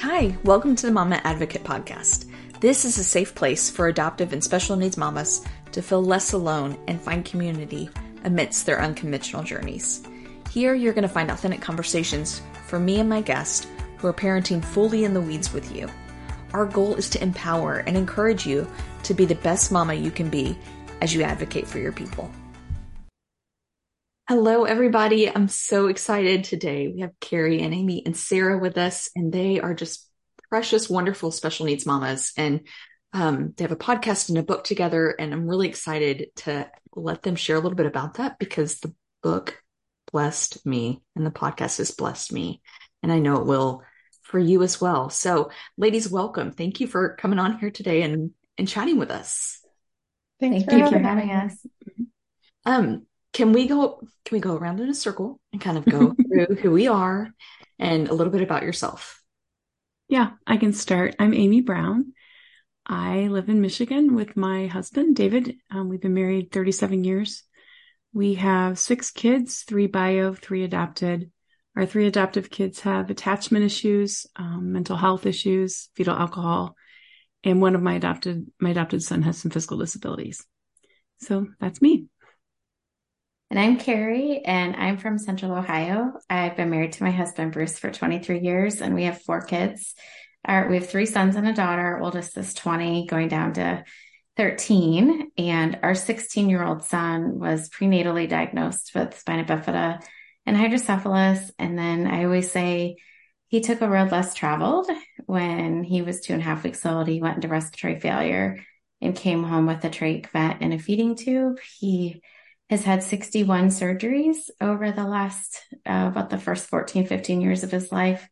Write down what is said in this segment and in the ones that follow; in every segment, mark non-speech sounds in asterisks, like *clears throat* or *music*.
Hi, welcome to the Mama Advocate Podcast. This is a safe place for adoptive and special needs mamas to feel less alone and find community amidst their unconventional journeys. Here, you're going to find authentic conversations from me and my guest who are parenting fully in the weeds with you. Our goal is to empower and encourage you to be the best mama you can be as you advocate for your people. Hello, everybody. I'm so excited today. We have Carrie and Amy and Sara with us, and they are just precious, wonderful special needs mamas. And um, they have a podcast and a book together. And I'm really excited to let them share a little bit about that because the book blessed me and the podcast has blessed me. And I know it will for you as well. So, ladies, welcome. Thank you for coming on here today and, and chatting with us. Thanks Thank for, you for having us. Um, can we go can we go around in a circle and kind of go *laughs* through who we are and a little bit about yourself? Yeah i can start. I'm amy brown. I live in michigan with my husband david. Um, we've been married 37 years. We have six kids three bio three adopted. Our three adoptive kids have attachment issues um, mental health issues fetal alcohol and one of my adopted my adopted son has some physical disabilities. So that's me and I'm Carrie, and I'm from Central Ohio. I've been married to my husband, Bruce, for 23 years, and we have four kids. Our, we have three sons and a daughter. Our oldest is 20, going down to 13. And our 16 year old son was prenatally diagnosed with spina bifida and hydrocephalus. And then I always say he took a road less traveled when he was two and a half weeks old. He went into respiratory failure and came home with a trach vent and a feeding tube. He has had 61 surgeries over the last uh, about the first 14 15 years of his life.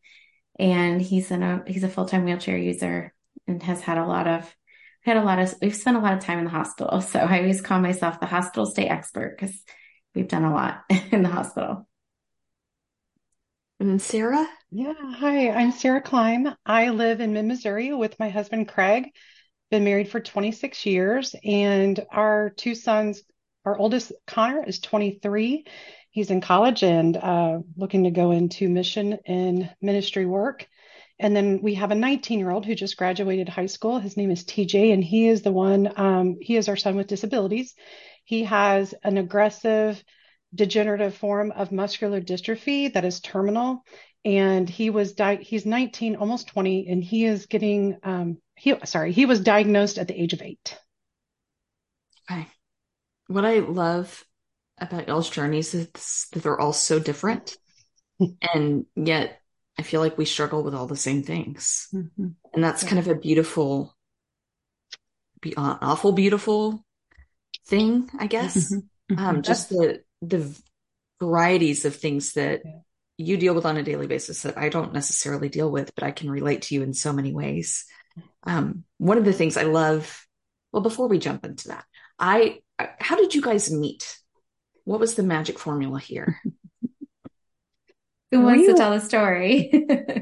And he's in a he's a full-time wheelchair user and has had a lot of had a lot of we've spent a lot of time in the hospital. *laughs* So i always call myself the hospital stay expert because we've done a lot *laughs* in the hospital. And Sara? Yeah. Hi i'm Sara Clime i live in mid missouri with my husband craig. Been married for 26 years and our two sons our oldest, Connor, is 23. He's in college and uh, looking to go into mission and ministry work. And then we have a 19 year old who just graduated high school. His name is TJ, and he is the one, um, he is our son with disabilities. He has an aggressive, degenerative form of muscular dystrophy that is terminal. And he was, di- he's 19, almost 20, and he is getting, um, he, sorry, he was diagnosed at the age of eight. Okay what I love about y'all's journeys is that they're all so different. *laughs* and yet I feel like we struggle with all the same things. Mm-hmm. And that's yeah. kind of a beautiful, be, uh, awful, beautiful thing, I guess. Mm-hmm. mm-hmm. Um, just the, the varieties of things that yeah. you deal with on a daily basis that I don't necessarily deal with, but I can relate to you in so many ways. Um, one of the things I love, well, before we jump into that, I how did you guys meet? What was the magic formula here? *laughs* Who wants to tell the story?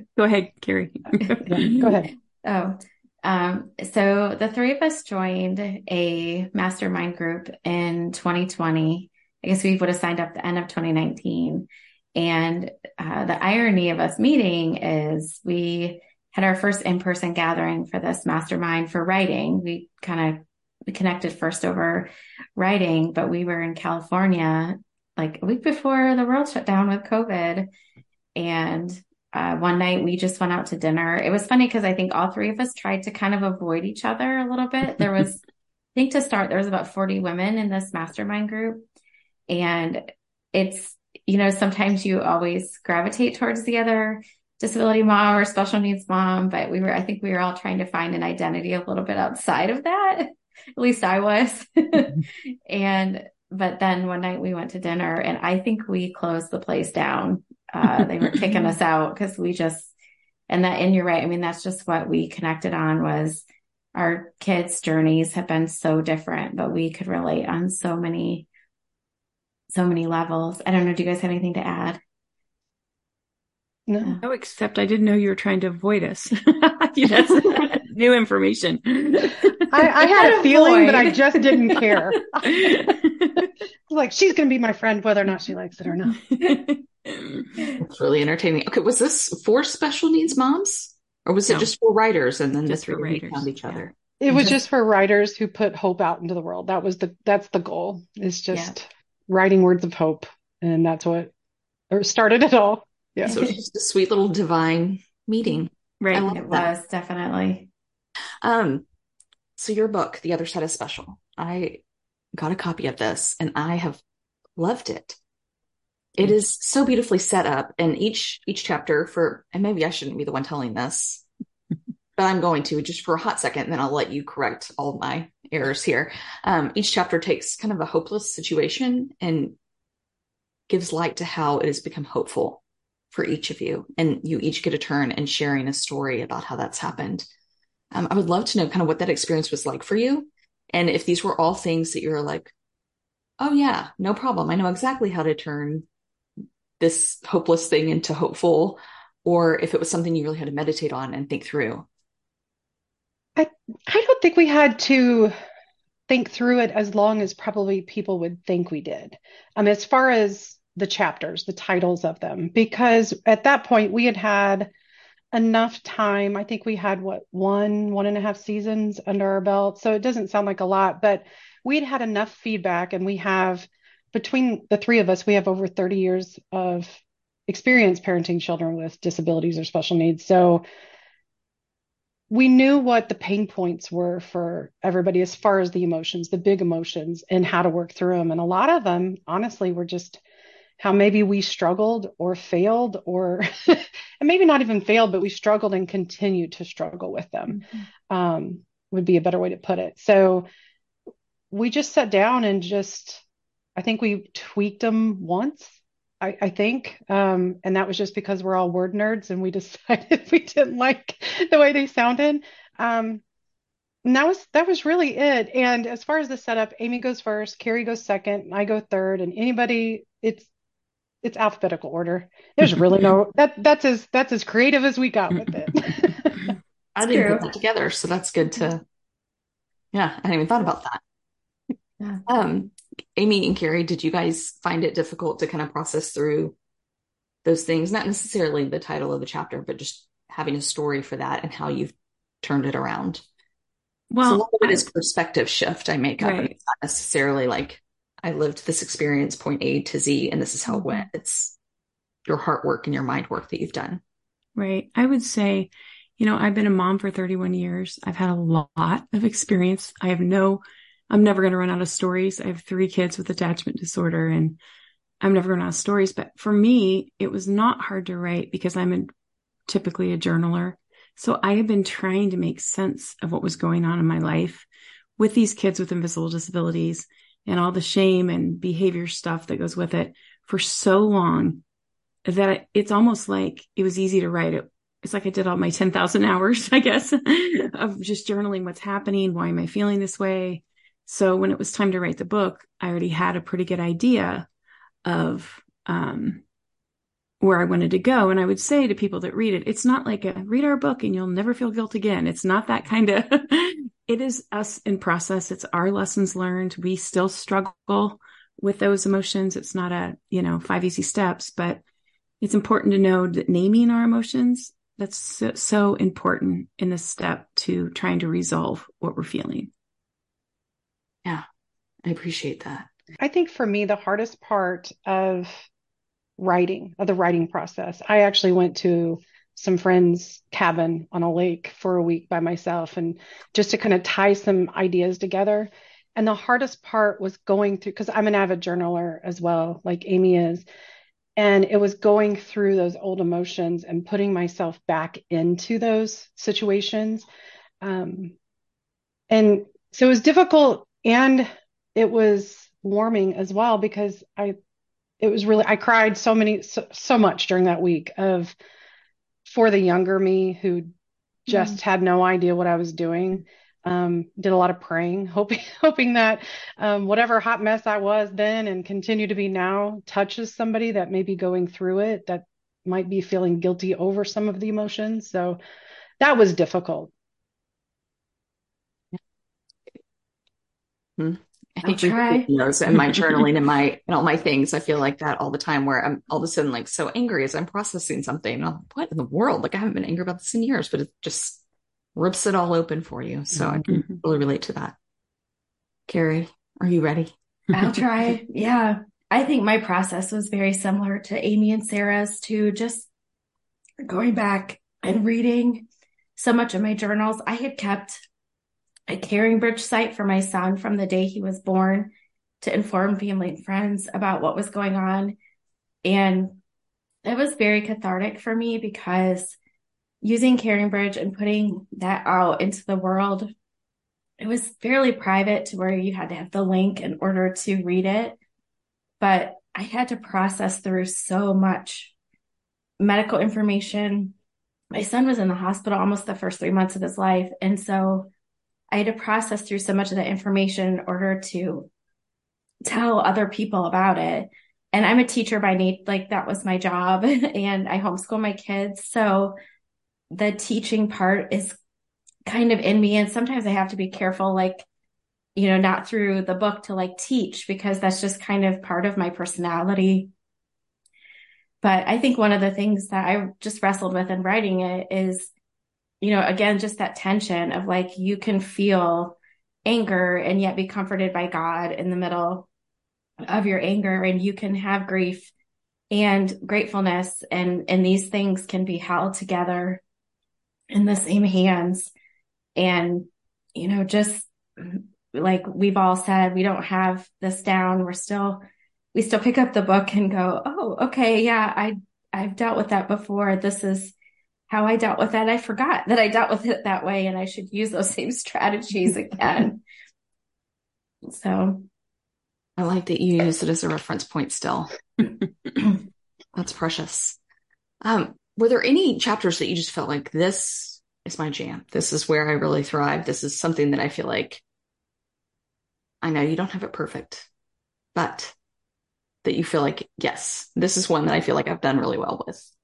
*laughs* go ahead, Carrie. go ahead. Oh, um, so the three of us joined a mastermind group in 2020. I guess we would have signed up the end of 2019. And uh, the irony of us meeting is we had our first in person gathering for this mastermind for writing. We kind of we connected first over writing, but we were in California like a week before the world shut down with COVID. And uh, one night we just went out to dinner. It was funny because I think all three of us tried to kind of avoid each other a little bit. There was, *laughs* I think to start, there was about 40 women in this mastermind group. And it's, you know, sometimes you always gravitate towards the other disability mom or special needs mom, but we were, I think we were all trying to find an identity a little bit outside of that. At least I was. *laughs* and, but then one night we went to dinner and I think we closed the place down. Uh, they were kicking us out because we just, and that, and you're right. I mean, that's just what we connected on was our kids' journeys have been so different, but we could relate on so many, so many levels. I don't know. Do you guys have anything to add? No. no, except I didn't know you were trying to avoid us. *laughs* That's *laughs* new information. *laughs* I, I had a feeling, but I just didn't care. *laughs* like she's going to be my friend, whether or not she likes it or not. *laughs* It's really entertaining. Okay, was this for special needs moms? Or was it just for writers and then Just the three of writers, found each yeah. other? It was Just- just for writers who put hope out into the world. That was the that's the goal. Is just writing words of hope, and that's what or started it all. Yeah. So it's just a sweet little divine meeting. Right. It that. was definitely. Um, so your book, The Other Side of Special. I got a copy of this and I have loved it. It is so beautifully set up and each each chapter for and maybe I shouldn't be the one telling this, *laughs* but I'm going to just for a hot second, and then I'll let you correct all my errors here. Um, each chapter takes kind of a hopeless situation and gives light to how it has become hopeful for each of you. And you each get a turn in sharing a story about how that's happened. Um, I would love to know kind of what that experience was like for you. And if these were all things that you're like, oh, yeah, no problem. I know exactly how to turn this hopeless thing into hopeful, or if it was something you really had to meditate on and think through. I don't think we had to think through it as long as probably people would think we did. Um, as far as the chapters, the titles of them, because at that point we had had enough time. I think we had what one, one and a half seasons under our belt. So it doesn't sound like a lot, but we'd had enough feedback and we have between the three of us, we have over 30 years of experience parenting children with disabilities or special needs. So we knew what the pain points were for everybody as far as the emotions, the big emotions, and how to work through them. And a lot of them, honestly, were just how maybe we struggled or failed, or *laughs* and maybe not even failed, but we struggled and continued to struggle with them. Um, would be a better way to put it. So we just sat down and just, I think we tweaked them once. I, I think, um, and that was just because we're all word nerds and we *laughs* decided we didn't like the way they sounded. Um, and that was that was really it. And as far as the setup, Amy goes first, Carrie goes second, I go third, and anybody, it's it's alphabetical order. There's really no *laughs* that that's as that's as creative as we got with it. *laughs* I didn't true. put that together, so that's good to. Yeah, I hadn't even thought about that. Yeah. Um, Amy and Carrie, did you guys find it difficult to kind of process through those things? Not necessarily the title of the chapter, but just having a story for that and how you've turned it around. so a Well, lot of it is perspective shift I make up. Right. It's not necessarily like I lived this experience point A to Z and this is how it mm-hmm. went. It's your heart work and your mind work that you've done. Right. I would say, you know, I've been a mom for 31 years. I've had a lot of experience. I have no, I'm never going to run out of stories. I have three kids with attachment disorder and I'm never going to run out of stories. But for me, it was not hard to write because I'm a, typically a journaler. So I have been trying to make sense of what was going on in my life with these kids with invisible disabilities and all the shame and behavior stuff that goes with it for so long that it's almost like it was easy to write it. It's like I did all my 10,000 *laughs* hours, I guess, *laughs* of just journaling what's happening. Why am I feeling this way? So when it was time to write the book, I already had a pretty good idea of, um, where I wanted to go. And I would say to people that read it, it's not like a read our book and you'll never feel guilt again. It's not that kind of, it is us in process. It's our lessons learned. We still struggle with those emotions. It's not a, you know, five easy steps, but it's important to know that naming our emotions, that's so, so important in this step to trying to resolve what we're feeling. Yeah, I appreciate that. I think for me, the hardest part of writing, of the writing process, I actually went to some friends' cabin on a lake for a week by myself and just to kind of tie some ideas together. And the hardest part was going through, because I'm an avid journaler as well, like Amy is. And it was going through those old emotions and putting myself back into those situations. Um, and so it was difficult and it was warming as well because I it was really I cried so many so, so much during that week of for the younger me who just had no idea what I was doing. Um, did a lot of praying, *laughs* hoping hoping that um, whatever hot mess I was then and continue to be now touches somebody that may be going through it that might be feeling guilty over some of the emotions. So that was difficult. I try. knows and my journaling and my and all my things. I feel like that all the time where I'm all of a sudden like so angry as I'm processing something. And I'm like, what in the world? Like I haven't been angry about this in years, but it just rips it all open for you. So mm-hmm. I can mm-hmm. really relate to that. Carrie, are you ready? I'll *laughs* try. Yeah. I think my process was very similar to Amy and Sara's to just going back and reading so much of my journals. I had kept a CaringBridge site for my son from the day he was born to inform family and friends about what was going on. And it was very cathartic for me because using CaringBridge and putting that out into the world, it was fairly private to where you had to have the link in order to read it. But I had to process through so much medical information. My son was in the hospital almost the first three months of his life. And so I had to process through so much of that information in order to tell other people about it. And I'm a teacher by nature, like that was my job, *laughs* and I homeschool my kids. So the teaching part is kind of in me. And sometimes I have to be careful, like, you know, not through the book to like teach because that's just kind of part of my personality. But I think one of the things that I just wrestled with in writing it is you know, again, just that tension of like you can feel anger and yet be comforted by God in the middle of your anger and you can have grief and gratefulness and and these things can be held together in the same hands. And you know just like we've all said we don't have this down. We're still we still pick up the book and go oh okay yeah i i've dealt with that before. This is how I dealt with that. I forgot that I dealt with it that way and I should use those same strategies *laughs* again. so I like that you use it as a reference point still. *clears throat* That's precious. Um, were there any chapters that you just felt like this is my jam? This is where I really thrive. This is something that I feel like I know you don't have it perfect, but that you feel like, yes, this is one that I feel like I've done really well with.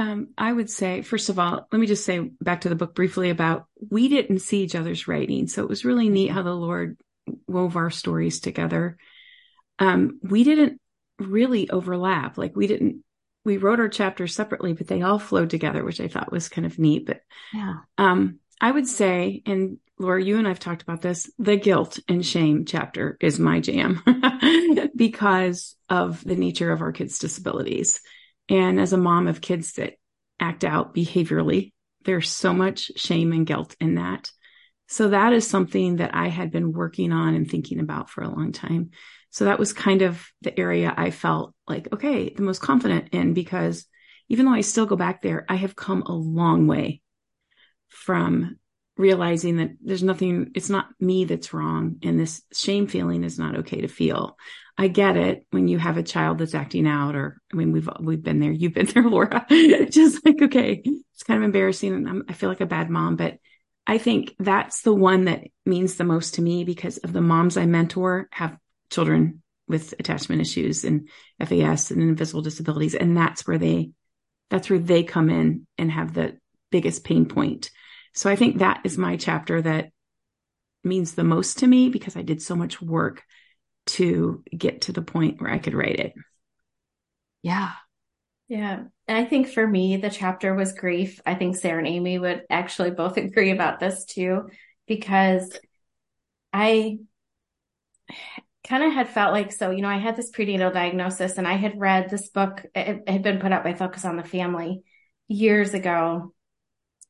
Um, I would say, first of all, let me just say back to the book briefly about we didn't see each other's writing. So it was really neat how the Lord wove our stories together. Um, we didn't really overlap. Like we didn't, we wrote our chapters separately, but they all flowed together, which I thought was kind of neat. But yeah, um, I would say, and Laura, you and I've talked about this, the guilt and shame chapter is my jam *laughs* because of the nature of our kids' disabilities. And as a mom of kids that act out behaviorally, there's so much shame and guilt in that. So that is something that I had been working on and thinking about for a long time. So that was kind of the area I felt like, okay, the most confident in because even though I still go back there, I have come a long way from realizing that there's nothing, it's not me that's wrong. And this shame feeling is not okay to feel. I get it when you have a child that's acting out, or I mean, we've we've been there. You've been there, *laughs* Laura. Just like okay, it's kind of embarrassing, and I'm, I feel like a bad mom. But I think that's the one that means the most to me because of the moms I mentor have children with attachment issues and FAS and invisible disabilities, and that's where they that's where they come in and have the biggest pain point. So I think that is my chapter that means the most to me because I did so much work to get to the point where I could write it. Yeah. Yeah. And I think for me, the chapter was grief. I think Sara and Amy would actually both *laughs* agree about this too, because I kind of had felt like, so, you know, I had this prenatal diagnosis and I had read this book. It, it had been put out by Focus on the Family years ago.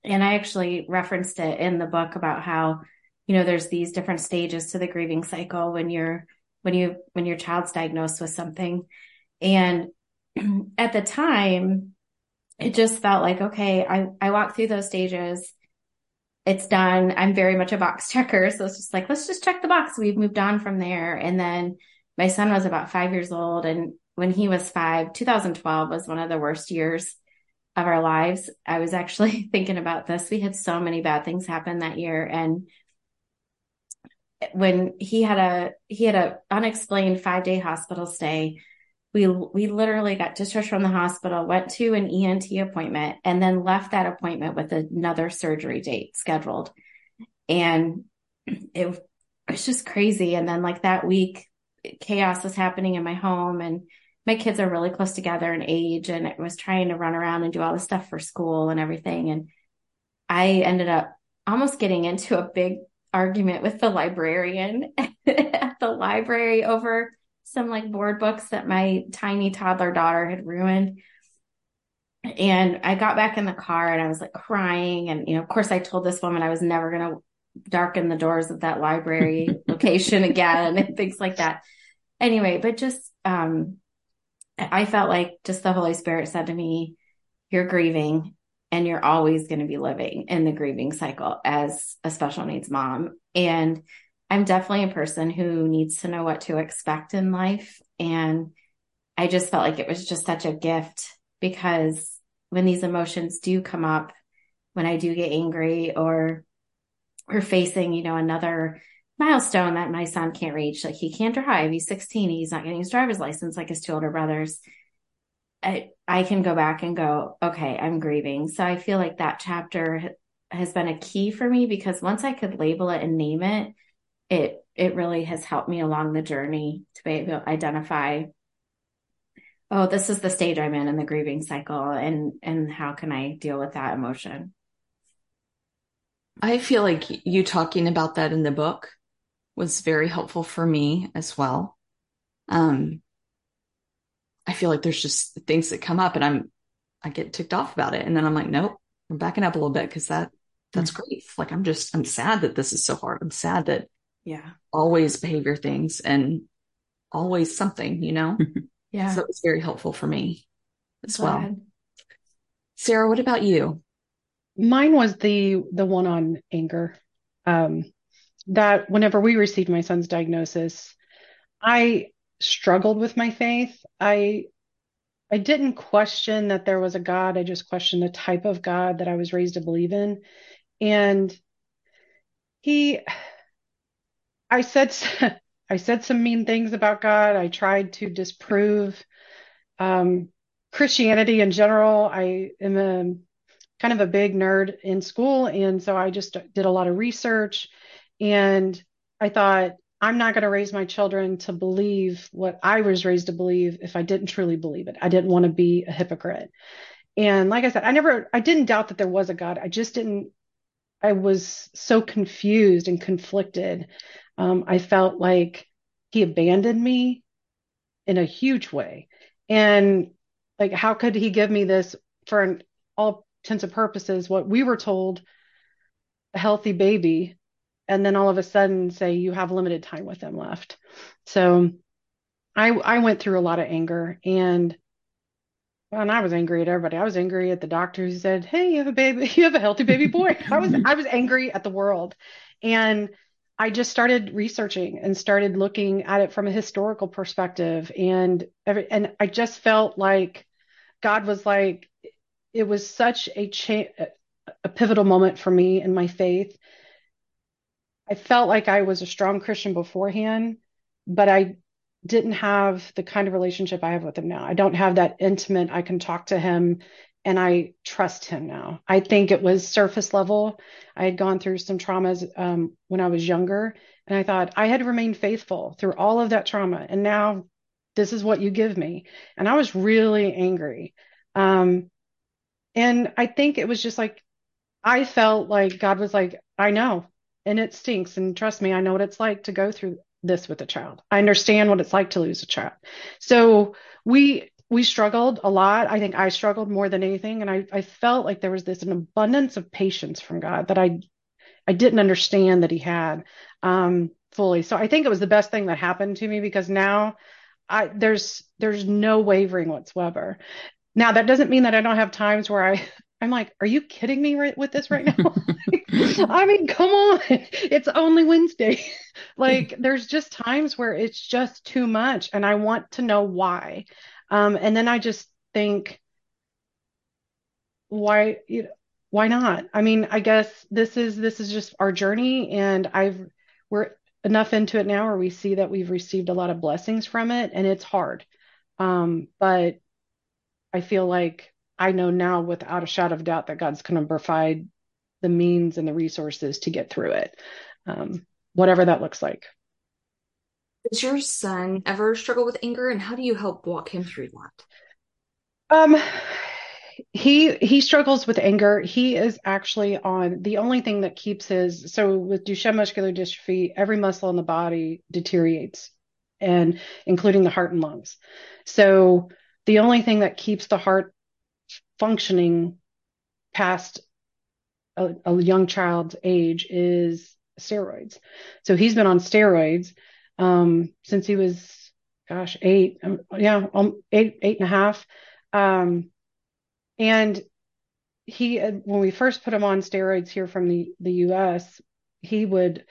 And I actually referenced it in the book about how, you know, there's these different stages to the grieving cycle when you're when you when your child's diagnosed with something. And *clears throat* at the time it just felt like okay i i walked through those stages. It's done. I'm very much a box *laughs* checker. So it's just like let's just check the box. We've moved on from there. And then my son was about five years old. And when he was five 2012 was one of the worst years of our lives. I was actually *laughs* thinking about this. We had so many bad things happen that year. And when he had a he had a unexplained five day hospital stay we we literally got discharged from the hospital went to an ent appointment and then left that appointment with another surgery date scheduled and it it was just crazy. And then like that week, chaos was happening in my home and my kids are really close together in age and it was trying to run around and do all the stuff for school and everything. And I ended up almost getting into a big argument with the librarian *laughs* at the library over some like board books that my tiny toddler daughter had ruined. And I got back in the car and I was like crying. And, you know, of course, I told this woman I was never going to darken the doors of that library *laughs* location again and things like that. Anyway, but just, um, I felt like just the Holy Spirit said to me, You're grieving and you're always going to be living in the grieving cycle as a special needs mom. And I'm definitely a person who needs to know what to expect in life. And I just felt like it was just such a gift because when these emotions do come up, when I do get angry or we're facing, you know, another milestone that my son can't reach, like he can't drive, he's 16, he's not getting his driver's license like his two older brothers. I, I can go back and go, okay, I'm grieving. So I feel like that chapter has been a key for me because once I could label it and name it, it it really has helped me along the journey to be able to identify oh this is the stage i'm in in the grieving cycle and and how can i deal with that emotion i feel like you talking about that in the book was very helpful for me as well um i feel like there's just things that come up and i'm i get ticked off about it. And then i'm like nope i'm backing up a little bit because that that's mm-hmm. grief like i'm just i'm sad that this is so hard. I'm sad that yeah. always behavior things and always something you know? *laughs* Yeah. So it was very helpful for me as well. Sara what about you? Mine was the the one on anger. Um that whenever we received my son's diagnosis i struggled with my faith i i didn't question that there was a god i just questioned the type of god that i was raised to believe in and he I said *laughs* I said some mean things about God. I tried to disprove um, Christianity in general. I am a kind of a big nerd in school, and so I just did a lot of research. And I thought I'm not going to raise my children to believe what I was raised to believe if I didn't truly believe it. I didn't want to be a hypocrite. And like I said, I never, I didn't doubt that there was a God. I just didn't, I was so confused and conflicted um, I felt like he abandoned me in a huge way. And like, how could he give me this for an, all intents and purposes, what we were told, a healthy baby, and then all of a sudden say you have limited time with them left. So I I went through a lot of anger and and I was angry at everybody. I was angry at the doctor who said, "Hey, you have a baby. *laughs* You have a healthy baby boy." *laughs* I was I was angry at the world, and I just started researching and started looking at it from a historical perspective. And every, and I just felt like God was like, it was such a cha- a pivotal moment for me in my faith. I felt like I was a strong Christian beforehand, but I didn't have the kind of relationship I have with him now. I don't have that intimate, I can talk to him and I trust him now. I think it was surface level. I had gone through some traumas um, when I was younger, and I thought I had remained faithful through all of that trauma. And now this is what you give me. And I was really angry. Um, and I think it was just like, I felt like God was like, I know, and it stinks. And trust me, I know what it's like to go through this with a child. I understand what it's like to lose a child. So we we struggled a lot. I think I struggled more than anything. And I, I felt like there was this an abundance of patience from God that I I didn't understand that he had um, fully. So I think it was the best thing that happened to me because now I there's there's no wavering whatsoever. Now that doesn't mean that I don't have times where I I'm like, are you kidding me right with this right now? *laughs* *laughs* I mean, come on. *laughs* It's only Wednesday. like there's just times where it's just too much and I want to know why. Um, and then I just think, why, you know, why not? I mean, I guess this is this is just our journey, and I've we're enough into it now where we see that we've received a lot of blessings from it, and it's hard. Um, but I feel like I know now without a shadow of doubt that God's going to provide the means and the resources to get through it. Um, whatever that looks like. Does your son ever struggle with anger and how do you help walk him through that? Um he he struggles with anger. He is actually on the only thing that keeps his so with Duchenne muscular dystrophy, every muscle in the body deteriorates and including the heart and lungs. So the only thing that keeps the heart functioning past a, a young child's age is steroids. So he's been on steroids um, since he was, gosh, eight, um, yeah, um, eight, eight and a half. Um, and he, when we first put him on steroids here from the, the US, he would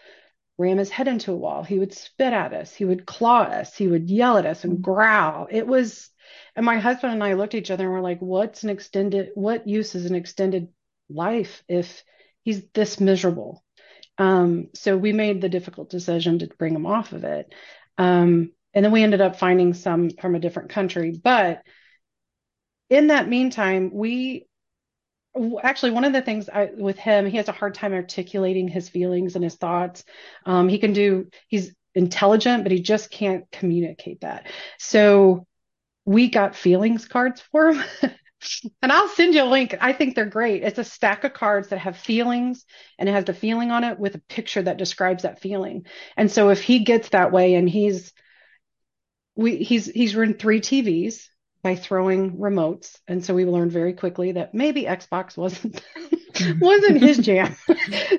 ram his head into a wall. He would spit at us. He would claw us. He would yell at us and growl. It was, and my husband and I looked at each other and we're like, what's an extended, what use is an extended life if he's this miserable? Um, so we made the difficult decision to bring him off of it. Um, and then we ended up finding some from a different country. But in that meantime, we actually one of the things I, with him he has a hard time articulating his feelings and his thoughts um, he can do he's intelligent but he just can't communicate that so we got feelings cards for him *laughs* and i'll send you a link. I think they're great. It's a stack of cards that have feelings and it has the feeling on it with a picture that describes that feeling. And so if he gets that way and he's we he's he's ruined three tvs by throwing remotes. And so we learned very quickly that maybe Xbox wasn't *laughs* wasn't his *laughs* jam.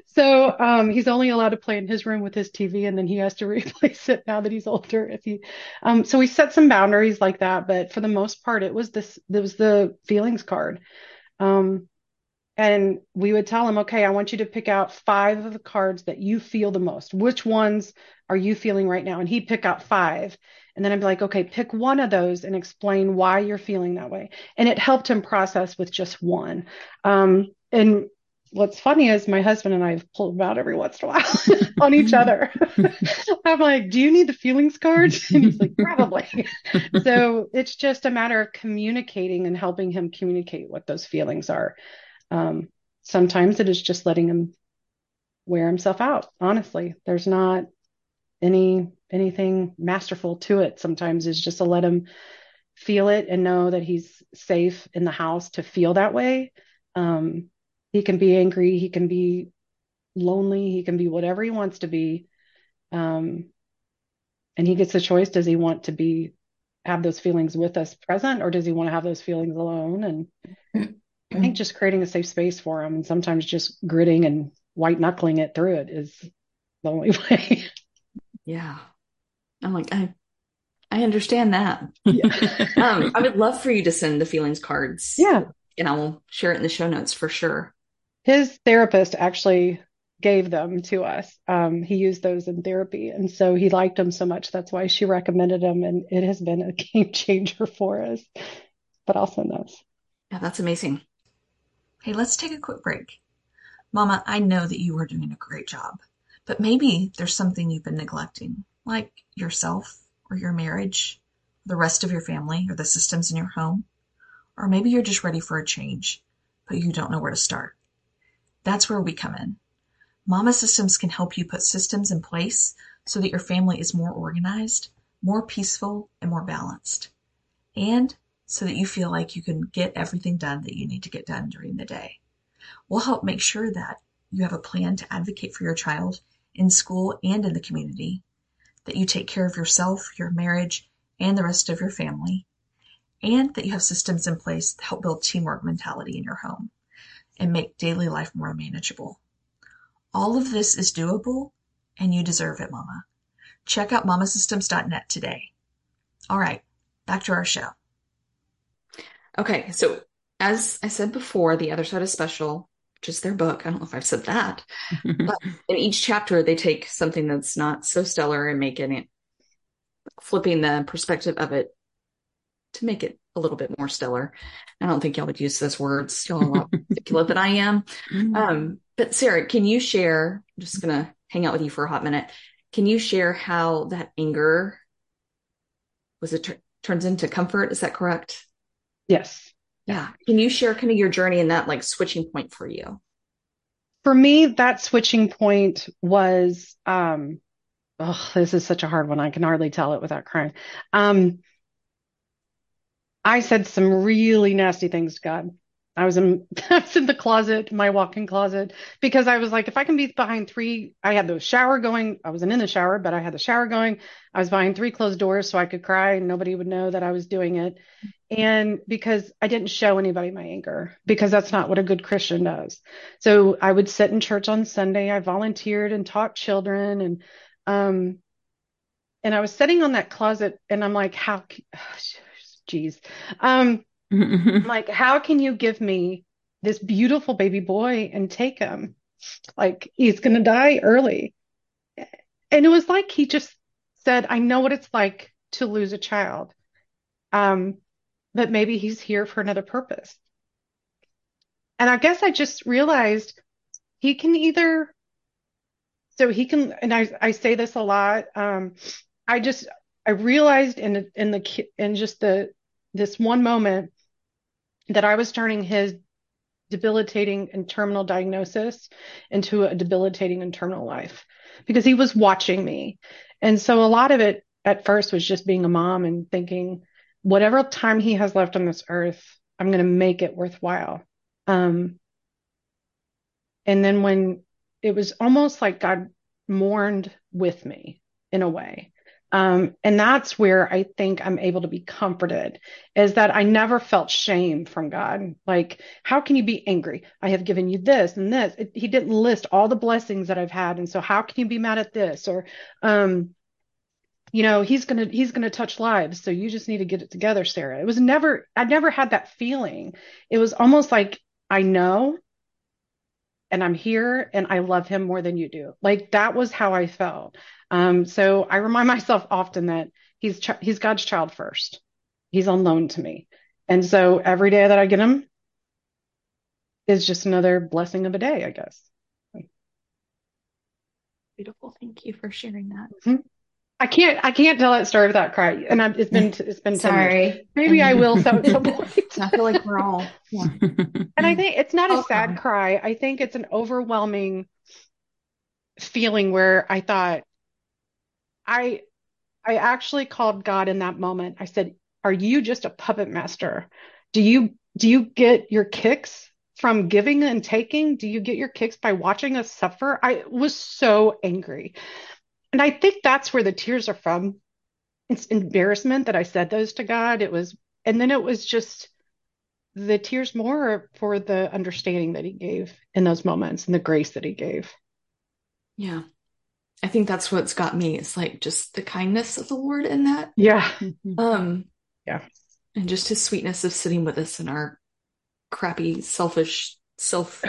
so um, he's only allowed to play in his room with his TV, and then he has to *laughs* replace it now that he's older. If he, um, so we set some boundaries like that, but for the most part, it was this. It was the feelings card. Um, and we would tell him, okay, I want you to pick out five of the cards that you feel the most. Which ones are you feeling right now? And he'd pick out five. And then I'd be like, okay, pick one of those and explain why you're feeling that way. And it helped him process with just one. Um, and what's funny is my husband and I have pulled them out every once in a while *laughs* on each other. *laughs* I'm like, do you need the feelings cards? *laughs* And he's like, probably. so it's just a matter of communicating and helping him communicate what those feelings are. Um, sometimes it is just letting him wear himself out. Honestly, there's not any anything masterful to it. Sometimes is just to let him feel it and know that he's safe in the house to feel that way. Um, he can be angry, he can be lonely, he can be whatever he wants to be. Um, and he gets the choice: does he want to be have those feelings with us present, or does he want to have those feelings alone? And I think just creating a safe space for him and sometimes just gritting and white knuckling it through it is the only *laughs* way. yeah. I'm like, I I understand that. Yeah. *laughs* um, I would love for you to send the feelings cards. Yeah. And I will share it in the show notes for sure. His therapist actually gave them to us. Um, he used those in therapy. And so he liked them so much. That's why she recommended them. And it has been a *laughs* game changer for us. But I'll those. Yeah, that's amazing. Hey, let's take a quick break. Mama, I know that you are doing a great job, but maybe there's something you've been neglecting, like yourself or your marriage, the rest of your family, or the systems in your home. Or maybe you're just ready for a change, but you don't know where to start. That's where we come in. Mama Systems can help you put systems in place so that your family is more organized, more peaceful, and more balanced. And so that you feel like you can get everything done that you need to get done during the day. We'll help make sure that you have a plan to advocate for your child in school and in the community, that you take care of yourself, your marriage, and the rest of your family, and that you have systems in place to help build teamwork mentality in your home and make daily life more manageable. All of this is doable and you deserve it, Mama. Check out mamasystems.net today. All right, back to our show. Okay, so as I said before, The Other Side of Special, which is their book. I don't know if I've said that. *laughs* but in each chapter, they take something that's not so stellar and making it, flipping the perspective of it to make it a little bit more stellar. I don't think y'all would use those words. Y'all are a lot articulate than I am. Mm-hmm. Um, but Sara, can you share? I'm just going to hang out with you for a hot minute. Can you share how that anger was it turns into comfort? Is that correct? Yes. Yeah. Can you share kind of your journey and that like switching point for you? for me, that switching point was, um, oh, this is such a hard one. I can hardly tell it without crying. Um, I said some really nasty things to God. I was in *laughs* I was in the closet, my walk-in closet, because I was like, if I can be behind three, I had the shower going. I wasn't in the shower, but I had the shower going. I was behind three closed doors so I could cry and nobody would know that I was doing it. And because I didn't show anybody my anger, because that's not what a good Christian does. So I would sit in church on Sunday. I volunteered and taught children and um and I was sitting on that closet and I'm like, how *sighs* geez. Um *laughs* like, how can you give me this beautiful baby boy and take him? Like, he's going to die early. And it was like he just said, I know what it's like to lose a child. Um, but maybe he's here for another purpose. And I guess I just realized he can either, so he can, and I, I say this a lot. Um, I just, I realized in, in the, in just the, this one moment that I was turning his debilitating and terminal diagnosis into a debilitating and terminal life because he was watching me. And so a lot of it at first was just being a mom and thinking, whatever time he has left on this earth, I'm going to make it worthwhile. Um, and then when it was almost like God mourned with me in a way. Um, and that's where I think I'm able to be comforted is that I never felt shame from God. Like, how can you be angry? I have given you this and this. It, he didn't list all the blessings that I've had. And so how can you be mad at this? Or, um, you know, he's going to, he's going to touch lives. So you just need to get it together, Sara. It was never, I never had that feeling. It was almost like I know and I'm here and I love him more than you do. Like that was how I felt. Um, so I remind *laughs* myself often that he's ch- he's God's child first. He's on loan to me, and so every day that I get him is just another blessing of a day, I guess. Beautiful. Thank you for sharing that. Mm-hmm. I can't I can't tell that story without crying, and I'm, it's been it's been sorry. Maybe I will so at some *laughs* point. I feel like we're all. Yeah. and I think it's not a sad cry. I think it's an overwhelming feeling where I thought, I I actually called God in that moment. I said, "Are you just a puppet master? Do you do you get your kicks from giving and taking? Do you get your kicks by watching us suffer?" I was so angry. And I think that's where the tears are from. It's embarrassment that I said those to God. It was and then it was just the tears more for the understanding that he gave in those moments and the grace that he gave. Yeah. I think that's what's got me. It's like just the kindness of the Lord in that. Yeah. *laughs* Um, yeah. And just his sweetness of sitting with us in our crappy, selfish self.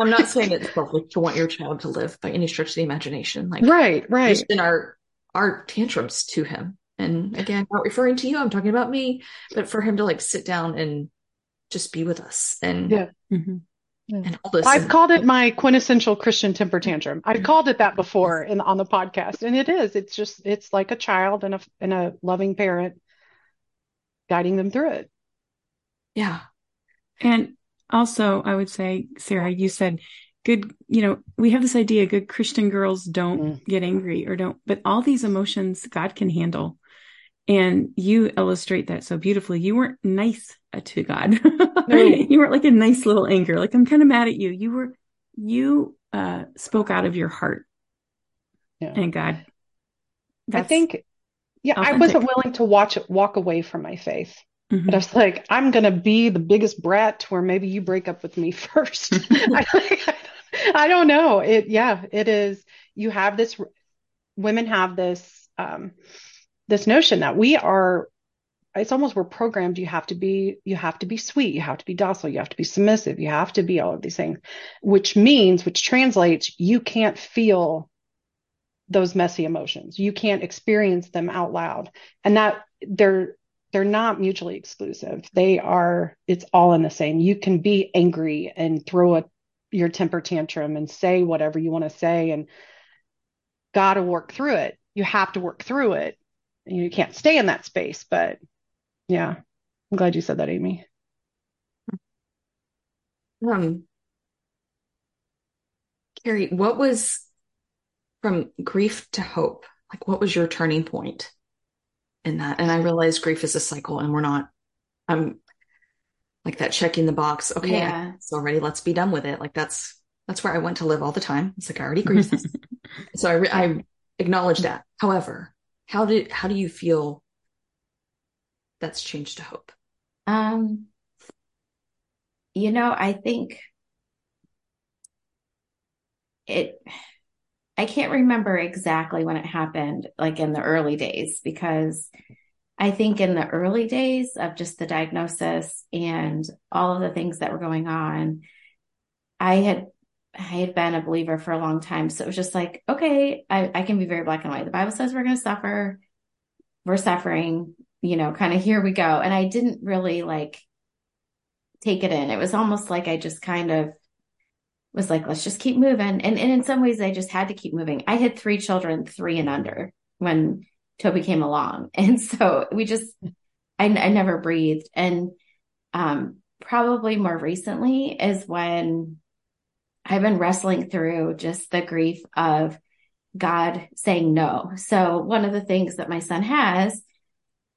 I'm not saying it's selfish to want your child to live by any stretch of the imagination. Like right, right. Just in our our tantrums to him. And again, not referring to you, I'm talking about me, but for him to like sit down and just be with us and yeah. Mm-hmm. And all this. I've called it my quintessential Christian temper tantrum. I've called it that before in on the podcast, and it is. It's just it's like a child and a and a loving parent guiding them through it. Yeah, and also I would say, Sara, you said good. You know, we have this idea: good Christian girls don't mm. get angry or don't, but all these emotions God can handle. And you illustrate that so beautifully. You weren't nice to God. *laughs* No. you weren't like a nice little anger. Like I'm kind of mad at you. You were, you uh, spoke out of your heart. Yeah. And God. I think, yeah, authentic. I wasn't willing to watch it walk away from my faith. Mm-hmm. But I was like, I'm going to be the biggest brat to where maybe you break up with me *laughs* first. *laughs* I, I don't know. It, yeah, it is. You have this, women have this, um, this notion that we are it's almost we're programmed you have to be you have to be sweet you have to be docile you have to be submissive you have to be all of these things which means which translates you can't feel those messy emotions you can't experience them out loud and that they're they're not mutually exclusive. They are it's all in the same. You can be angry and throw a your temper tantrum and say whatever you want to say and gotta work through it. You have to work through it. You can't stay in that space, but yeah, I'm glad you said that, Amy. Um, Carrie, what was from grief to hope? Like, what was your turning point in that? And I realize grief is a cycle and we're not, I'm like that checking the box. Okay, Yeah. it's already, let's be done with it. Like, that's, that's where I went to live all the time. It's like, I already grieved this. *laughs* So I, re- I acknowledge that. However, how did, how do you feel that's changed to hope? Um, you know, I think it, I can't remember exactly when it happened, like in the early days, because I think in the early days of just the diagnosis and all of the things that were going on, I had I had been a believer for a long time. So it was just like, okay, I, I can be very black and white. The Bible says we're going to suffer. We're suffering, you know, kind of here we go. And I didn't really like take it in. It was almost like I just kind of was like, let's just keep moving. And, and in some ways, I just had to keep moving. I had three children, three and under when Toby came along. *laughs* And so we just, I, I never breathed. And um, probably more recently is when I've been wrestling through just the grief of God saying no. So one of the things that my son has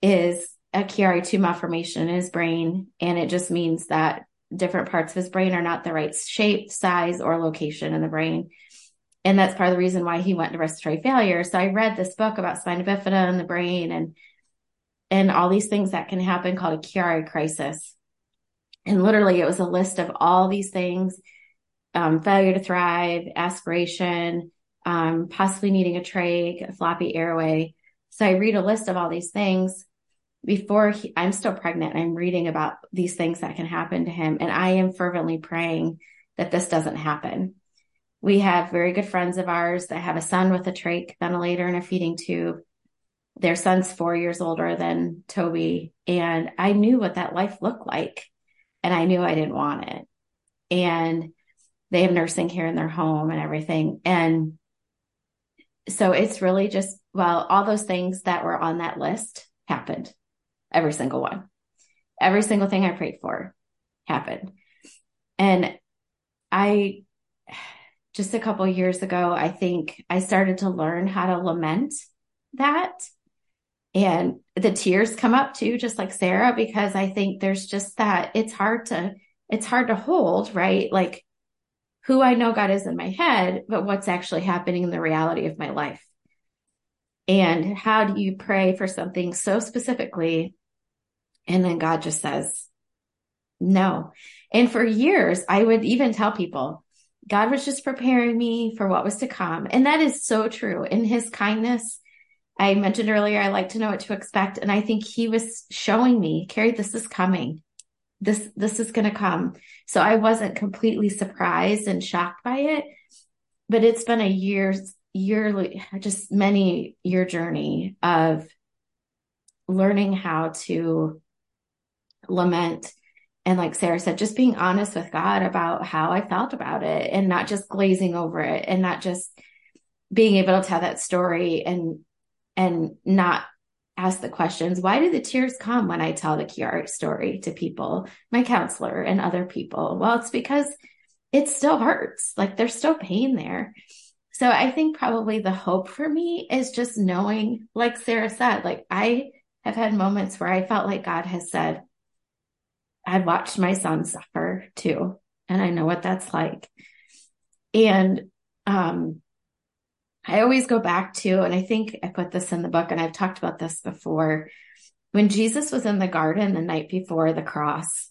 is a Chiari2 malformation in his brain. And it just means that different parts of his brain are not the right shape, size, or location in the brain. And that's part of the reason why he went to respiratory failure. So I read this book about spina bifida in the brain and and all these things that can happen called a Chiari crisis. And literally it was a list of all these things um, failure to thrive, aspiration, um, possibly needing a trach, a floppy airway. So I read a list of all these things before he, I'm still pregnant. I'm reading about these things that can happen to him. And I am fervently praying that this doesn't happen. We have very good friends of ours that have a son with a trach ventilator and a feeding tube. Their son's four years older than Toby. And I knew what that life looked like. And I knew I didn't want it. And they have nursing care in their home and everything. And so it's really just, well, all those things that were on that list happened. Every single one. Every single thing I prayed for happened. And I, just a couple years ago, I think I started to learn how to lament that. And the tears come up too, just like Sara, because I think there's just that it's hard to, it's hard to hold, right? Like who I know God is in my head, but what's actually happening in the reality of my life. And how do you pray for something so specifically? And then God just says, no. And for years, I would even tell people, God was just preparing me for what was to come. And that is so true. In his kindness, I mentioned earlier, I like to know what to expect. And I think he was showing me, Carrie, this is coming. This, this is going to come. So I wasn't completely surprised and shocked by it, but it's been a year's yearly, just many year journey of learning how to lament. And like Sara said, just being honest with God about how I felt about it and not just glazing over it and not just being able to tell that story and, and not ask the questions. Why do the tears come when I tell the Chiari story to people, my counselor and other people? Well, it's because it still hurts. Like there's still pain there. So I think probably the hope for me is just knowing, like Sara said, like I have had moments where I felt like God has said, I've watched my son suffer too. And I know what that's like. And, um, I always go back to, and I think I put this in the book and I've talked about this before. When Jesus was in the garden the night before the cross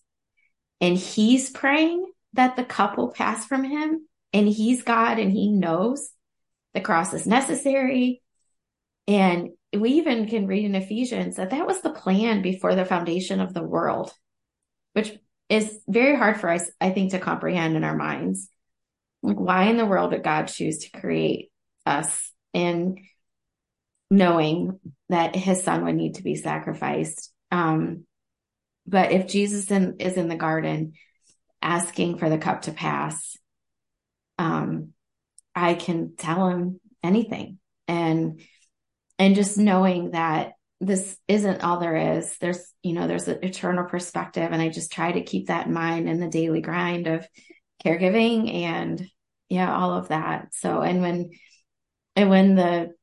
and he's praying that the cup will pass from him and he's God and he knows the cross is necessary. And we even can read in Ephesians that that was the plan before the foundation of the world, which is very hard for us, I think, to comprehend in our minds. Like, why in the world did God choose to create us in knowing that his son would need to be sacrificed? Um, but if Jesus in, is in the garden asking for the cup to pass, um, I can tell him anything. And, and just knowing that this isn't all there is, there's, you know, there's an eternal perspective. And I just try to keep that in mind in the daily grind of caregiving and, yeah, all of that. So, and when, and when the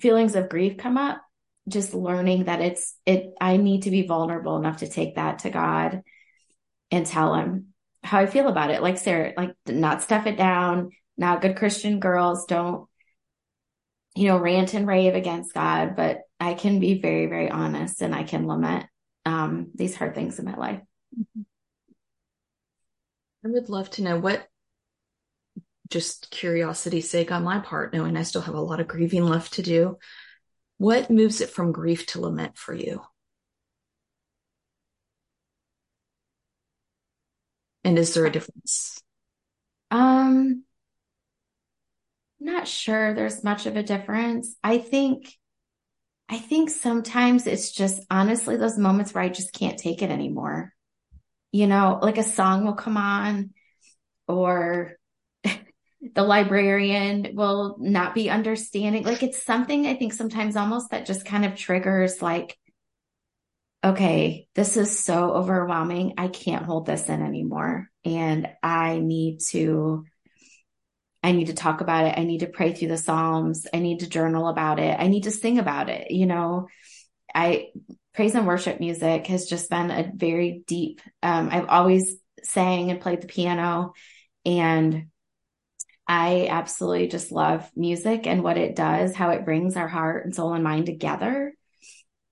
feelings of grief come up, just learning that it's, it, I need to be vulnerable enough to take that to God and tell him how I feel about it. Like Sara, like not stuff it down, not good Christian girls don't, you know, rant and rave against God, but I can be very, very honest and I can lament um, these hard things in my life. I would love to know what, just curiosity's sake on my part, knowing I still have a lot of grieving left to do, what moves it from grief to lament for you? And is there a difference? Um, not sure there's much of a difference. I think, I think sometimes it's just honestly those moments where I just can't take it anymore. You know, like a song will come on or *laughs* the librarian will not be understanding. Like it's something I think sometimes almost that just kind of triggers like, okay, this is so overwhelming. I can't hold this in anymore. And I need to, I need to talk about it. I need to pray through the Psalms. I need to journal about it. I need to sing about it. You know, I, praise and worship music has just been a very deep, um, I've always sang and played the piano and I absolutely just love music and what it does, how it brings our heart and soul and mind together.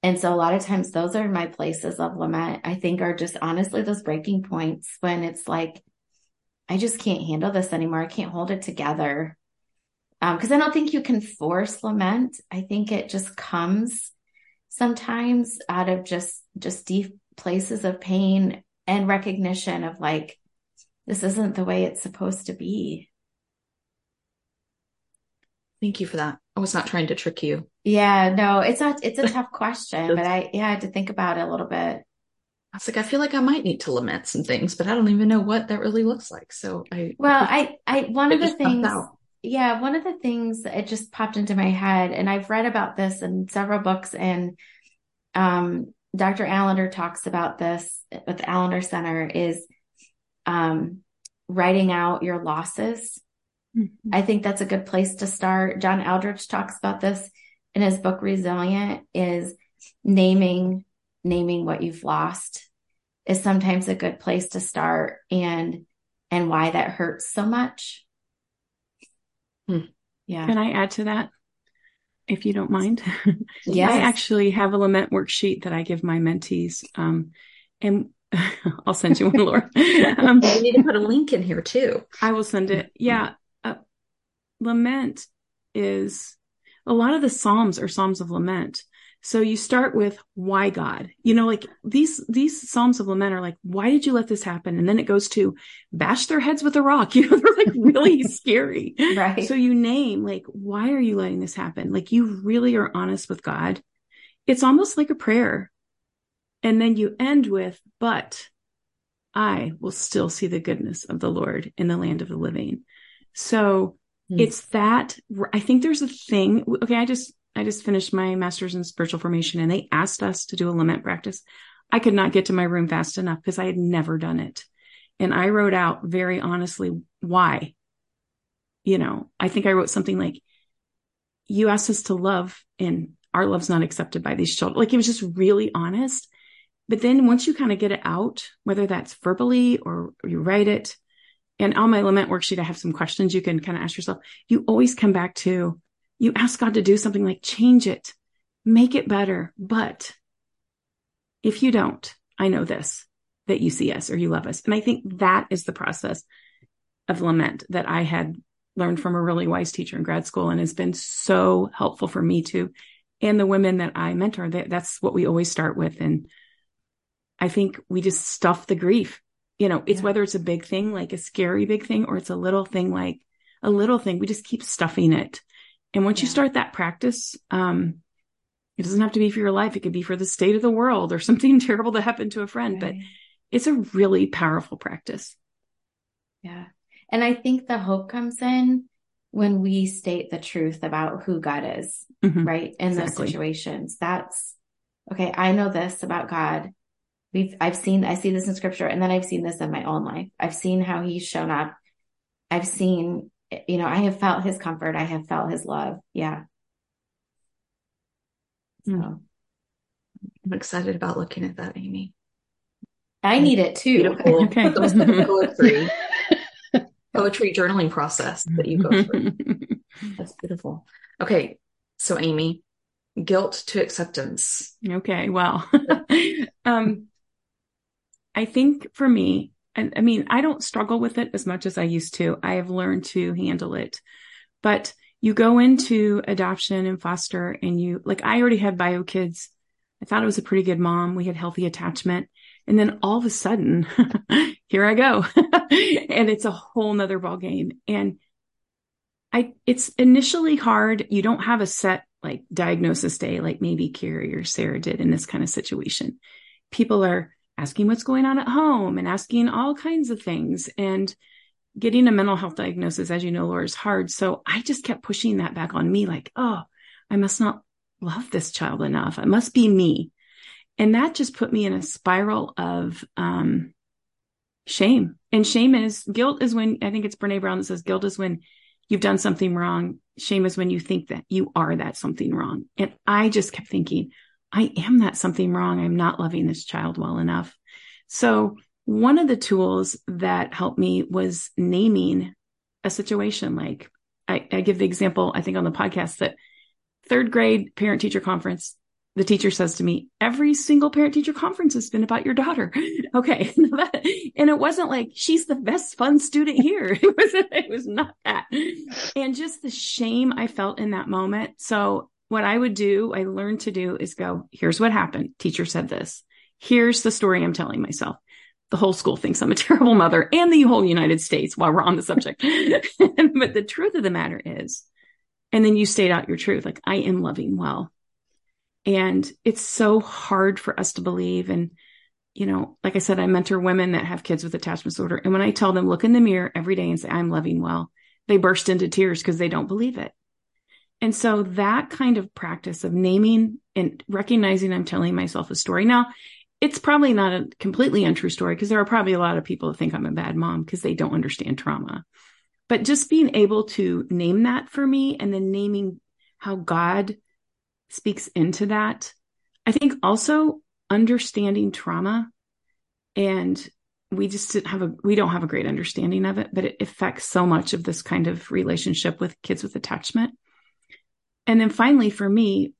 And so a lot of times those are my places of lament, I think are just honestly those breaking points when it's like, I just can't handle this anymore. I can't hold it together. Um, cause I don't think you can force lament. I think it just comes sometimes out of just, just deep places of pain and recognition of like, this isn't the way it's supposed to be. Thank you for that. I was not trying to trick you. Yeah, no, it's not, it's a *laughs* tough question, but I, yeah, I had to think about it a little bit. I was like, I feel like I might need to lament some things, but I don't even know what that really looks like. So I, well, I, I, one of the things, yeah, one of the things that it just popped into my head, and I've read about this in several books, and um, Dr. Allender talks about this with the Allender Center is um, writing out your losses Mm-hmm. I think that's a good place to start. John Eldredge talks about this in his book Resilient is naming naming what you've lost is sometimes a good place to start and and why that hurts so much. Hmm. Yeah. Can I add to that? If you don't mind. Yeah. *laughs* I actually have a lament worksheet that I give my mentees. Um, and *laughs* I'll send you one, Laura. *laughs* Um, you need to put a link in here too. I will send it. Yeah lament is a lot of the Psalms are Psalms of lament. So you start with why God, you know, like these, these Psalms of lament are like, why did you let this happen? And then it goes to bash their heads with a rock. *laughs* You know, they're like really *laughs* scary. Right. So you name like, why are you letting this happen? Like you really are honest with God. It's almost like a prayer. And then you end with, but I will still see the goodness of the Lord in the land of the living. So Mm. It's that I think there's a thing. Okay. I just, I just finished my master's in spiritual formation and they asked us to do a lament practice. I could not get to my room fast enough because I had never done it. And I wrote out very honestly why. You know, I think I wrote something like, you asked us to love and our love's not accepted by these children. Like it was just really honest. But then once you kind of get it out, whether that's verbally or you write it, and on my lament worksheet, I have some questions you can kind of ask yourself. You always come back to, you ask God to do something like change it, make it better. But if you don't, I know this, that you see us or you love us. And I think that is the process of lament that I had learned from a really wise teacher in grad school and has been so helpful for me too. And the women that I mentor, that, that's what we always start with. And I think we just stuff the grief you know, it's yeah. whether it's a big thing, like a scary big thing, or it's a little thing, like a little thing. We just keep stuffing it. And once yeah. you start that practice, um, it doesn't have to be for your life. It could be for the state of the world or *laughs* something terrible that happened to a friend, right. but it's a really powerful practice. Yeah. And I think the hope comes in when we state the truth about who God is, mm-hmm. right? In exactly. those situations. That's okay. I know this about God. We've, I've seen, I see this in scripture and then I've seen this in my own life. I've seen how he's shown up. I've seen you know, I have felt his comfort. I have felt his love. Yeah. So I'm excited about looking at that, Amy. I need it too. Beautiful. *laughs* Okay. poetry, poetry journaling process that you go through. *laughs* That's beautiful. Okay. So Amy, guilt to acceptance. Okay. Well, *laughs* um, I think for me, and I mean, I don't struggle with it as much as I used to. I have learned to handle it, but you go into adoption and foster and you, like, I already had bio kids. I thought I was a pretty good mom. We had healthy attachment. And then all of a sudden, *laughs* here I go. *laughs* and it's a whole nother ball game. And I, it's initially hard. You don't have a set like diagnosis day, like maybe Carrie or Sara did in this kind of situation. People are asking what's going on at home and asking all kinds of things. And getting a mental health diagnosis, as you know, Laura, is hard. So I just kept pushing that back on me, like, oh, I must not love this child enough. It must be me. And that just put me in a spiral of um, shame. And shame is guilt is when I think it's Brene Brown that says guilt is when you've done something wrong. Shame is when you think that you are that something wrong. And I just kept thinking, I am that something wrong. I'm not loving this child well enough. So one of the tools that helped me was naming a situation. Like I, I give the example, I think on the podcast that third grade parent teacher conference, the teacher says to me, every single parent teacher conference has been about your daughter. *laughs* okay. *laughs* and it wasn't like she's the best fun student here. *laughs* It was, it was not that. And just the shame I felt in that moment. So what I would do, I learned to do is go, here's what happened. Teacher said this. Here's the story I'm telling myself. The whole school thinks I'm a *laughs* terrible mother and the whole United States while we're on the subject. *laughs* but the truth of the matter is, and then you state out your truth, like I am loving well. And it's so hard for us to believe. And, you know, like I said, I mentor women that have kids with attachment disorder. And when I tell them, look in the mirror every day and say, I'm loving well, they burst into tears because they don't believe it. And so that kind of practice of naming and recognizing I'm telling myself a story. Now, it's probably not a completely untrue story because there are probably a lot of people that think I'm a bad mom because they don't understand trauma. But just being able to name that for me and then naming how God speaks into that. I think also understanding trauma and we just didn't have a we don't have a great understanding of it, but it affects so much of this kind of relationship with kids with attachment. And then finally, for me,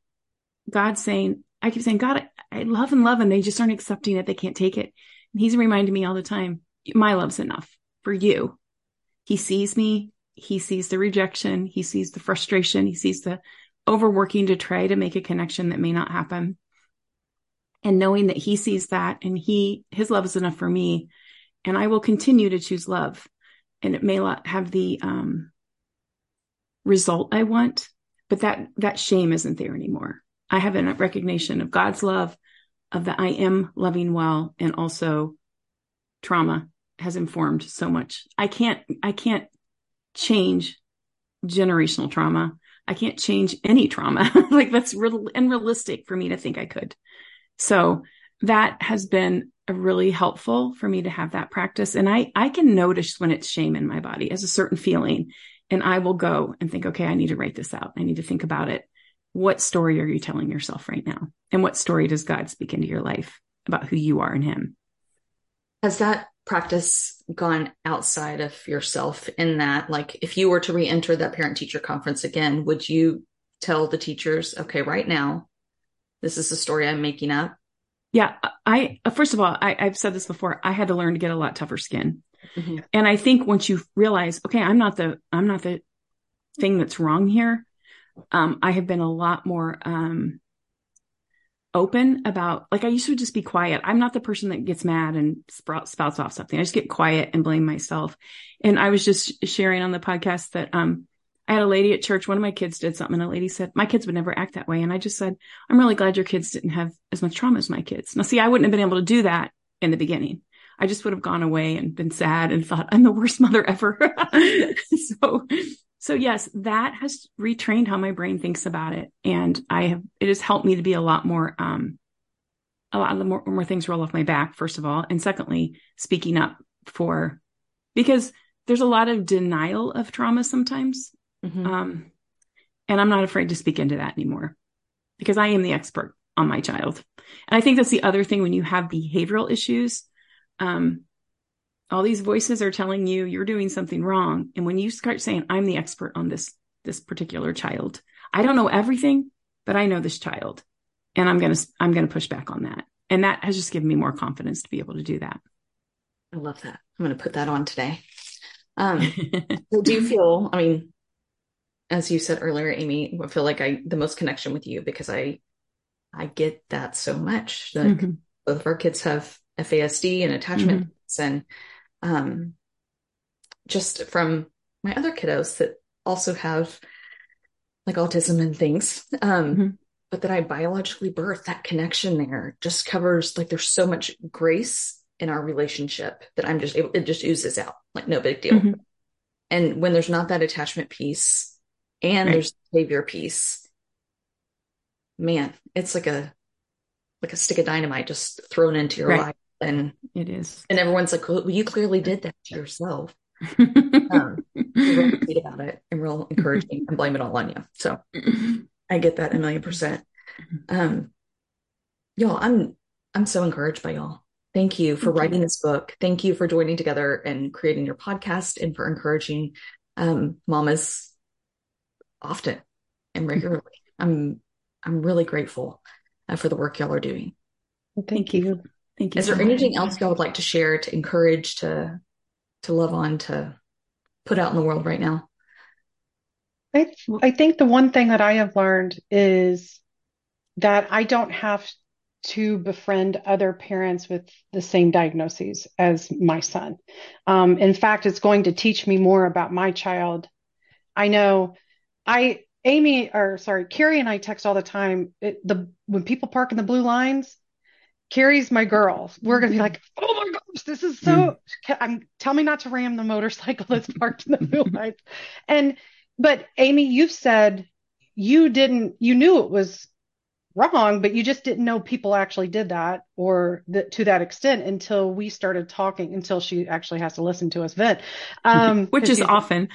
God saying, I keep saying, God, I, love and love, and they just aren't accepting it. They can't take it. And He's reminding me all the time, my love's enough for you. He sees me. He sees the rejection. He sees the frustration. He sees the overworking to try to make a connection that may not happen. And knowing that he sees that and he, his love is enough for me. And I will continue to choose love. And it may not have the um, result I want, but that that shame isn't there anymore. I have a recognition of God's love, of the I am loving well, and also trauma has informed so much. I can't I can't change generational trauma. I can't change any trauma. *laughs* like that's real unrealistic for me to think I could. So that has been really helpful for me to have that practice. And I, I can notice when it's shame in my body as a certain feeling and I will go and think, okay, I need to write this out. I need to think about it. What story are you telling yourself right now? And what story does God speak into your life about who you are in Him? Has that practice gone outside of yourself in that, like, if you were to re enter that parent teacher conference again, would you tell the teachers, okay, right now, this is the story I'm making up? Yeah. I, first of all, I, I've said this before. I had to learn to get a lot tougher skin Mm-hmm. And I think once you realize, okay, I'm not the, I'm not the thing that's wrong here. Um, I have been a lot more, um, open about, like I used to just be quiet. I'm not the person that gets mad and sprout, spouts off something. I just get quiet and blame myself. And I was just sharing on the podcast that, um, I had a lady at church. One of my kids did something and a lady said, my kids would never act that way. And I just said, I'm really glad your kids didn't have as much trauma as my kids. Now, see, I wouldn't have been able to do that in the beginning. I just would have gone away and been sad and thought I'm the worst *laughs* mother ever. *laughs* so, so yes, that has retrained how my brain thinks about it. And I have, it has helped me to be a lot more, um, a lot of the more, more things roll off my back, first of all. And secondly, speaking up for, because there's a lot of denial of trauma sometimes. Mhm. Um, and I'm not afraid to speak into that anymore because I am the expert on my child. And I think that's the other thing when you have behavioral issues. Um, all these voices are telling you you're doing something wrong. And when you start saying, I'm the expert on this, this particular child, I don't know everything, but I know this child and I'm going to, I'm going to push back on that. And that has just given me more confidence to be able to do that. I love that. I'm going to put that on today. Um, *laughs* do you feel, I mean, as you said earlier, Amy, I feel like I, the most connection with you because I, I get that so much. Like Mhm. both of our kids have FASD and attachment Mm-hmm. and, um, just from my other kiddos that also have like autism and things. Um, Mhm. but that I biologically birthed that connection there just covers like there's so much grace in our relationship that I'm just able, it just oozes out like no big deal. Mhm. And when there's not that attachment piece and Right. there's behavior piece, man, it's like a like a stick of dynamite just thrown into your Right. life. And It is. and everyone's like, well, you clearly did that to yourself. *laughs* Um, You're real sweet about it and real encouraging and blame it all on you. So I get that a million percent. Um, y'all, I'm I'm so encouraged by y'all. Thank you for writing this book. Thank you for joining together and creating your podcast and for encouraging um, mamas often and regularly. I'm I'm really grateful uh, for the work y'all are doing. Thank you. You. Thank you. Is so there much. anything else y'all would like to share, to encourage, to to love on, to put out in the world right now? I, I think the one thing that I have learned is that I don't have to befriend other parents with the same diagnoses as my son. Um, in fact, it's going to teach me more about my child. I know I, Amy, or sorry, Carrie and I text all the time. It, the when people park in the blue lines, Carrie's my girl. We're gonna be like, oh my gosh, this is so. I'm tell me not to ram the motorcycle that's parked in the lines. And but Amy, you've said you didn't, you knew it was wrong, but you just didn't know people actually did that or that to that extent until we started talking. Until she actually has to listen to us vent, um, Which is often.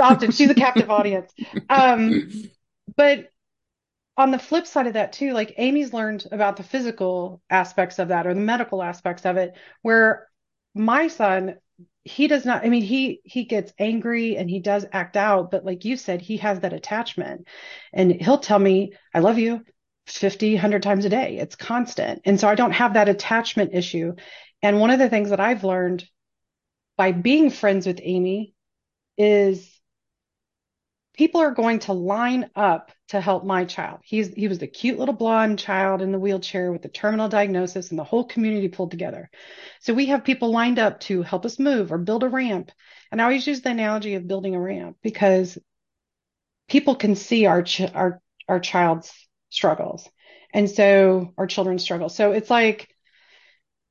often she's a captive audience. *laughs* Um, but on the flip side of that too, like Amy's learned about the physical aspects of that or the medical aspects of it, where my son, he does not, I mean, he he gets angry and he does act out, but like you said, he has that attachment. And he'll tell me, I love you 50, 100 times a day. It's constant. And so I don't have that attachment issue. And one of the things that I've learned by being friends with Amy is people are going to line up to help my child. He's he was the cute little blonde child in the wheelchair with the terminal diagnosis and the whole community pulled together. So we have people lined up to help us move or build a ramp. And I always use the analogy of building a ramp because people can see our ch- our our child's struggles. And so our children's struggles. So it's like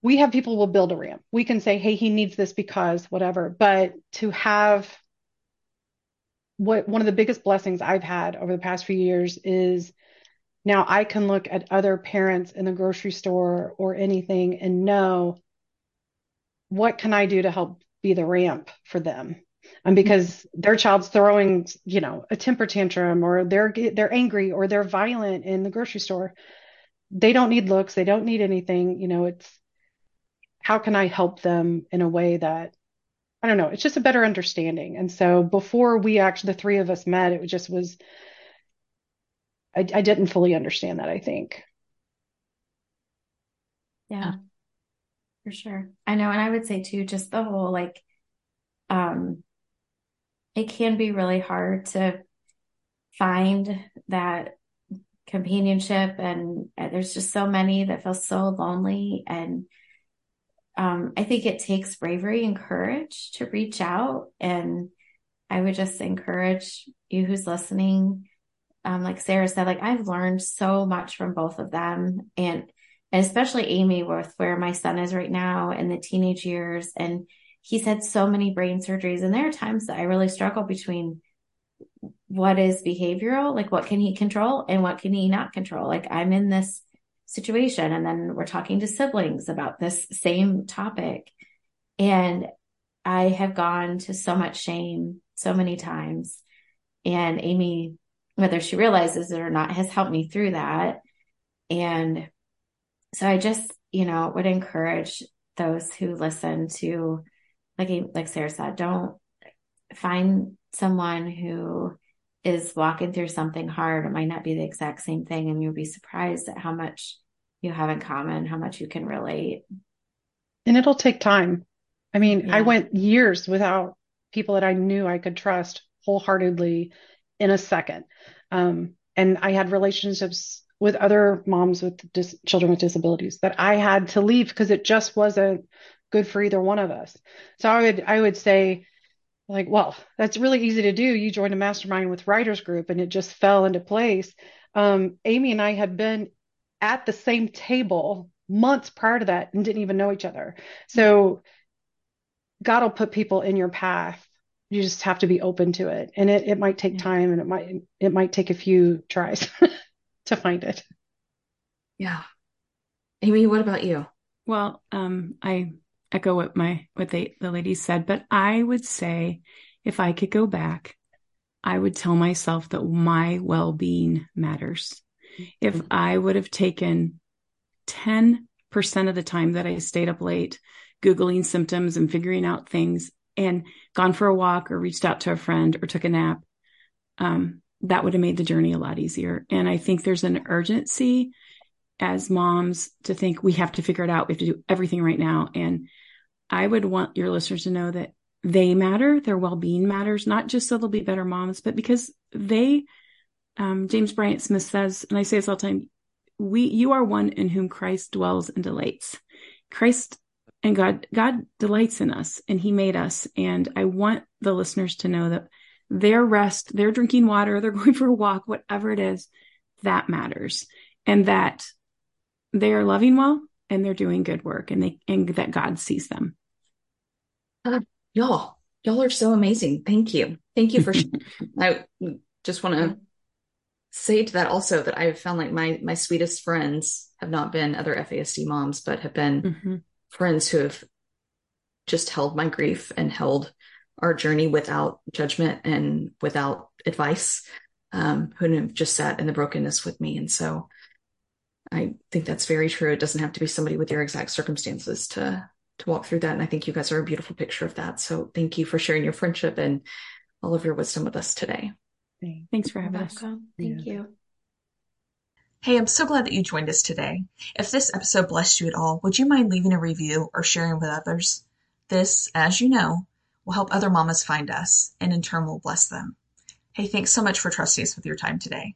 we have people will build a ramp. We can say, hey, he needs this because whatever. But to have what one of the biggest blessings I've had over the past few years is now I can look at other parents in the grocery store or anything and know what can I do to help be the ramp for them. And because their child's throwing, you know, a temper tantrum or they're they're angry or they're violent in the grocery store, they don't need looks, they don't need anything, you know, it's how can I help them in a way that I don't know, it's just a better understanding. And so before we actually, the three of us met, it just was, I, I didn't fully understand that, I think. Yeah, for sure. I know. And I would say too, just the whole like, um, it can be really hard to find that companionship and, and there's just so many that feel so lonely and um, I think it takes bravery and courage to reach out. And I would just encourage you who's listening um, like Sara said like I've learned so much from both of them. And and especially Amy with where my son is right now in the teenage years. And he's had so many brain surgeries. And there are times that I really struggle between what is behavioral like what can he control and what can he not control. Like i'm in this situation and then we're talking to siblings about this same topic and I have gone to so much shame so many times. And Amy, whether she realizes it or not, has helped me through that. And so I just, you know, would encourage those who listen to, like, like Sara said, don't find someone who is walking through something hard. It might not be the exact same thing. And you'll be surprised at how much you have in common, how much you can relate. And it'll take time. I mean, yeah. I went years without people that I knew I could trust wholeheartedly in a second. Um, and I had relationships with other moms with dis- children with disabilities that I had to leave because it just wasn't good for either one of us. So I would I would say like, well, that's really easy to do. You joined a mastermind with writers group and it just fell into place. Um, Amy and I had been at the same table months prior to that and didn't even know each other. So God will put people in your path. You just have to be open to it. And it, it might take time and it might it might take a few tries *laughs* to find it. Yeah. Amy, what about you? Well, um, I echo what my what they the ladies said, but I would say if I could go back, I would tell myself that my well-being matters. If mm-hmm. I would have taken 10% of the time that I stayed up late googling symptoms and figuring out things and gone for a walk or reached out to a friend or took a nap, um, that would have made the journey a lot easier. And I think there's an urgency as moms to think we have to figure it out. We have to do everything right now. And I would want your listeners to know that they matter, their well being matters, not just so they'll be better moms, but because they, um, James Bryan Smith says, and I say this all the time, we, you are one in whom Christ dwells and delights. Christ and God, God delights in us and he made us. And I want the listeners to know that their rest, they're drinking water, they're *laughs* going for a walk, whatever it is, that matters. And that they are loving well and they're doing good work and they, and that God sees them. Uh, y'all, y'all are so amazing. Thank you. Thank you for, *laughs* I just want to say to that also that I've found like my, my sweetest friends have not been other FASD moms, but have been mm-hmm. friends who have just held my grief and held our journey without judgment and without advice, um, who have just sat in the brokenness with me. And so I think that's very true. It doesn't have to be somebody with your exact circumstances to to walk through that. And I think you guys are a beautiful picture of that. So thank you for sharing your friendship and all of your wisdom with us today. Thanks for having us. Thank yeah. you. Hey, I'm so glad that you joined us today. If this episode blessed you at all, would you mind leaving a review or sharing with others? This, as you know, will help other mamas find us and in turn will bless them. Hey, thanks so much for trusting us with your time today.